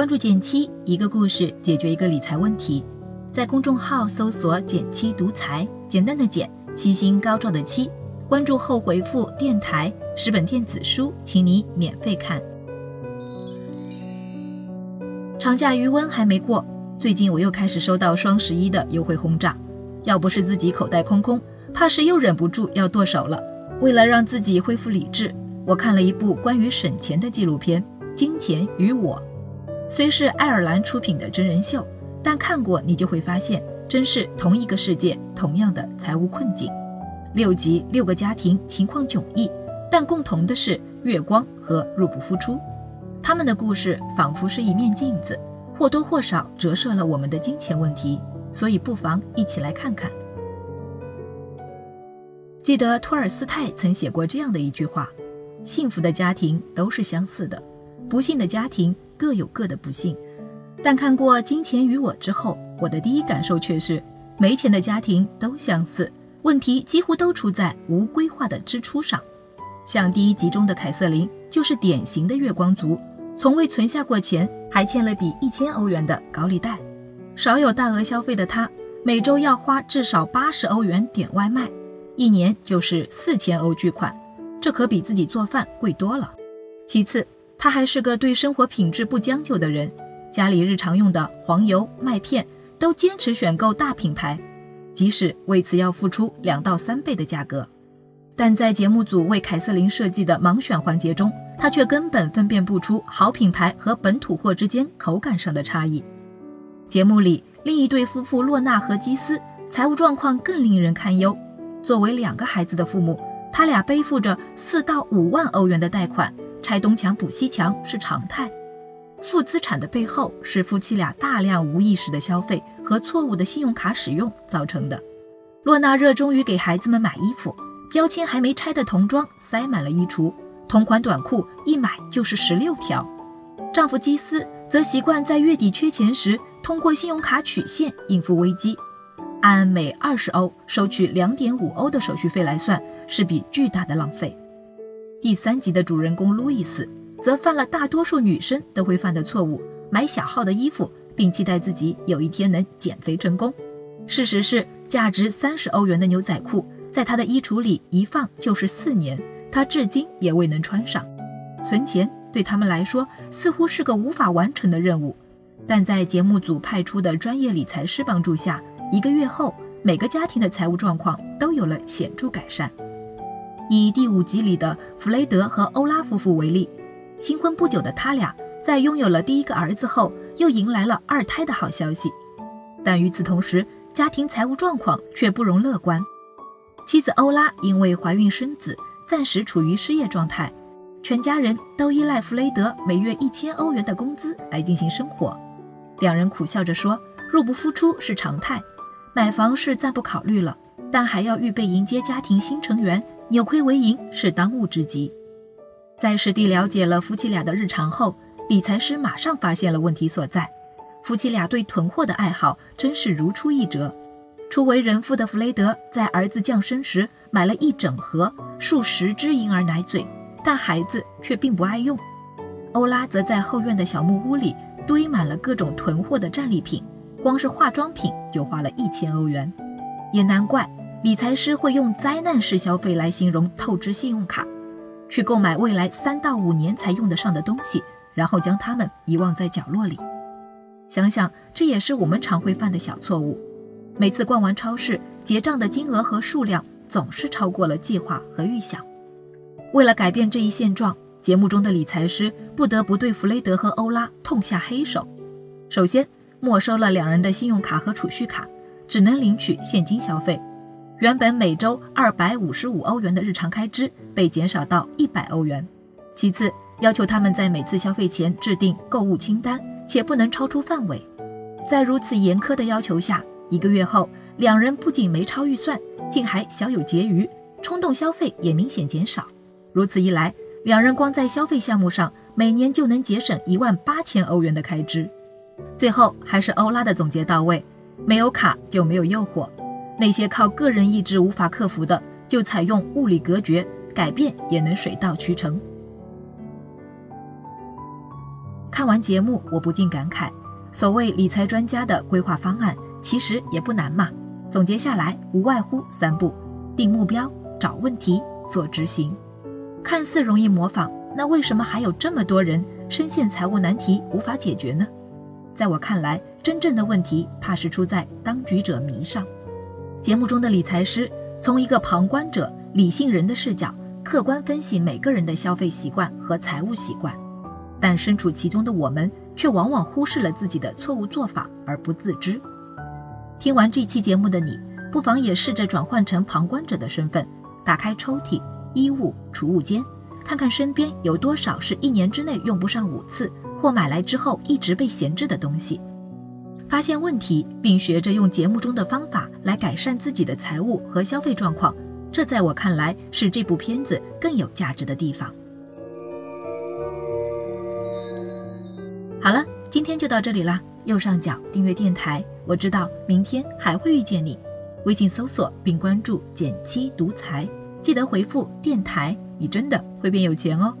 关注减七，一个故事解决一个理财问题。在公众号搜索“减七独裁，简单的减，七星高照的七。关注后回复“电台”十本电子书，请你免费看。长假余温还没过，最近我又开始收到双十一的优惠轰炸。要不是自己口袋空空，怕是又忍不住要剁手了。为了让自己恢复理智，我看了一部关于省钱的纪录片《金钱与我》。虽是爱尔兰出品的真人秀，但看过你就会发现，真是同一个世界，同样的财务困境。六集六个家庭情况迥异，但共同的是月光和入不敷出。他们的故事仿佛是一面镜子，或多或少折射了我们的金钱问题，所以不妨一起来看看。记得托尔斯泰曾写过这样的一句话：“幸福的家庭都是相似的，不幸的家庭。”各有各的不幸，但看过《金钱与我》之后，我的第一感受却是，没钱的家庭都相似，问题几乎都出在无规划的支出上。像第一集中的凯瑟琳，就是典型的月光族，从未存下过钱，还欠了笔一千欧元的高利贷。少有大额消费的她，每周要花至少八十欧元点外卖，一年就是四千欧巨款，这可比自己做饭贵多了。其次，他还是个对生活品质不将就的人，家里日常用的黄油、麦片都坚持选购大品牌，即使为此要付出两到三倍的价格。但在节目组为凯瑟琳设计的盲选环节中，他却根本分辨不出好品牌和本土货之间口感上的差异。节目里另一对夫妇洛娜和基斯财务状况更令人堪忧，作为两个孩子的父母，他俩背负着四到五万欧元的贷款。拆东墙补西墙是常态，负资产的背后是夫妻俩大量无意识的消费和错误的信用卡使用造成的。洛娜热衷于给孩子们买衣服，标签还没拆的童装塞满了衣橱，同款短裤一买就是十六条。丈夫基斯则习惯在月底缺钱时通过信用卡取现应付危机，按每二十欧收取两点五欧的手续费来算，是笔巨大的浪费。第三集的主人公路易斯则犯了大多数女生都会犯的错误，买小号的衣服，并期待自己有一天能减肥成功。事实是，价值三十欧元的牛仔裤在他的衣橱里一放就是四年，他至今也未能穿上。存钱对他们来说似乎是个无法完成的任务，但在节目组派出的专业理财师帮助下，一个月后，每个家庭的财务状况都有了显著改善。以第五集里的弗雷德和欧拉夫妇为例，新婚不久的他俩在拥有了第一个儿子后，又迎来了二胎的好消息。但与此同时，家庭财务状况却不容乐观。妻子欧拉因为怀孕生子，暂时处于失业状态，全家人都依赖弗雷德每月一千欧元的工资来进行生活。两人苦笑着说：“入不敷出是常态，买房是暂不考虑了，但还要预备迎接家庭新成员。”扭亏为盈是当务之急。在实地了解了夫妻俩的日常后，理财师马上发现了问题所在。夫妻俩对囤货的爱好真是如出一辙。初为人父的弗雷德在儿子降生时买了一整盒数十支婴儿奶嘴，但孩子却并不爱用。欧拉则在后院的小木屋里堆满了各种囤货的战利品，光是化妆品就花了一千欧元。也难怪。理财师会用灾难式消费来形容透支信用卡，去购买未来三到五年才用得上的东西，然后将它们遗忘在角落里。想想，这也是我们常会犯的小错误。每次逛完超市，结账的金额和数量总是超过了计划和预想。为了改变这一现状，节目中的理财师不得不对弗雷德和欧拉痛下黑手。首先，没收了两人的信用卡和储蓄卡，只能领取现金消费。原本每周二百五十五欧元的日常开支被减少到一百欧元。其次，要求他们在每次消费前制定购物清单，且不能超出范围。在如此严苛的要求下，一个月后，两人不仅没超预算，竟还小有结余，冲动消费也明显减少。如此一来，两人光在消费项目上每年就能节省一万八千欧元的开支。最后，还是欧拉的总结到位：没有卡就没有诱惑。那些靠个人意志无法克服的，就采用物理隔绝，改变也能水到渠成。看完节目，我不禁感慨：所谓理财专家的规划方案，其实也不难嘛。总结下来，无外乎三步：定目标、找问题、做执行。看似容易模仿，那为什么还有这么多人深陷财务难题无法解决呢？在我看来，真正的问题怕是出在当局者迷上。节目中的理财师从一个旁观者、理性人的视角，客观分析每个人的消费习惯和财务习惯。但身处其中的我们，却往往忽视了自己的错误做法而不自知。听完这期节目的你，不妨也试着转换成旁观者的身份，打开抽屉、衣物、储物间，看看身边有多少是一年之内用不上五次，或买来之后一直被闲置的东西。发现问题，并学着用节目中的方法来改善自己的财务和消费状况，这在我看来是这部片子更有价值的地方。好了，今天就到这里啦。右上角订阅电台，我知道明天还会遇见你。微信搜索并关注“减七独裁，记得回复“电台”，你真的会变有钱哦。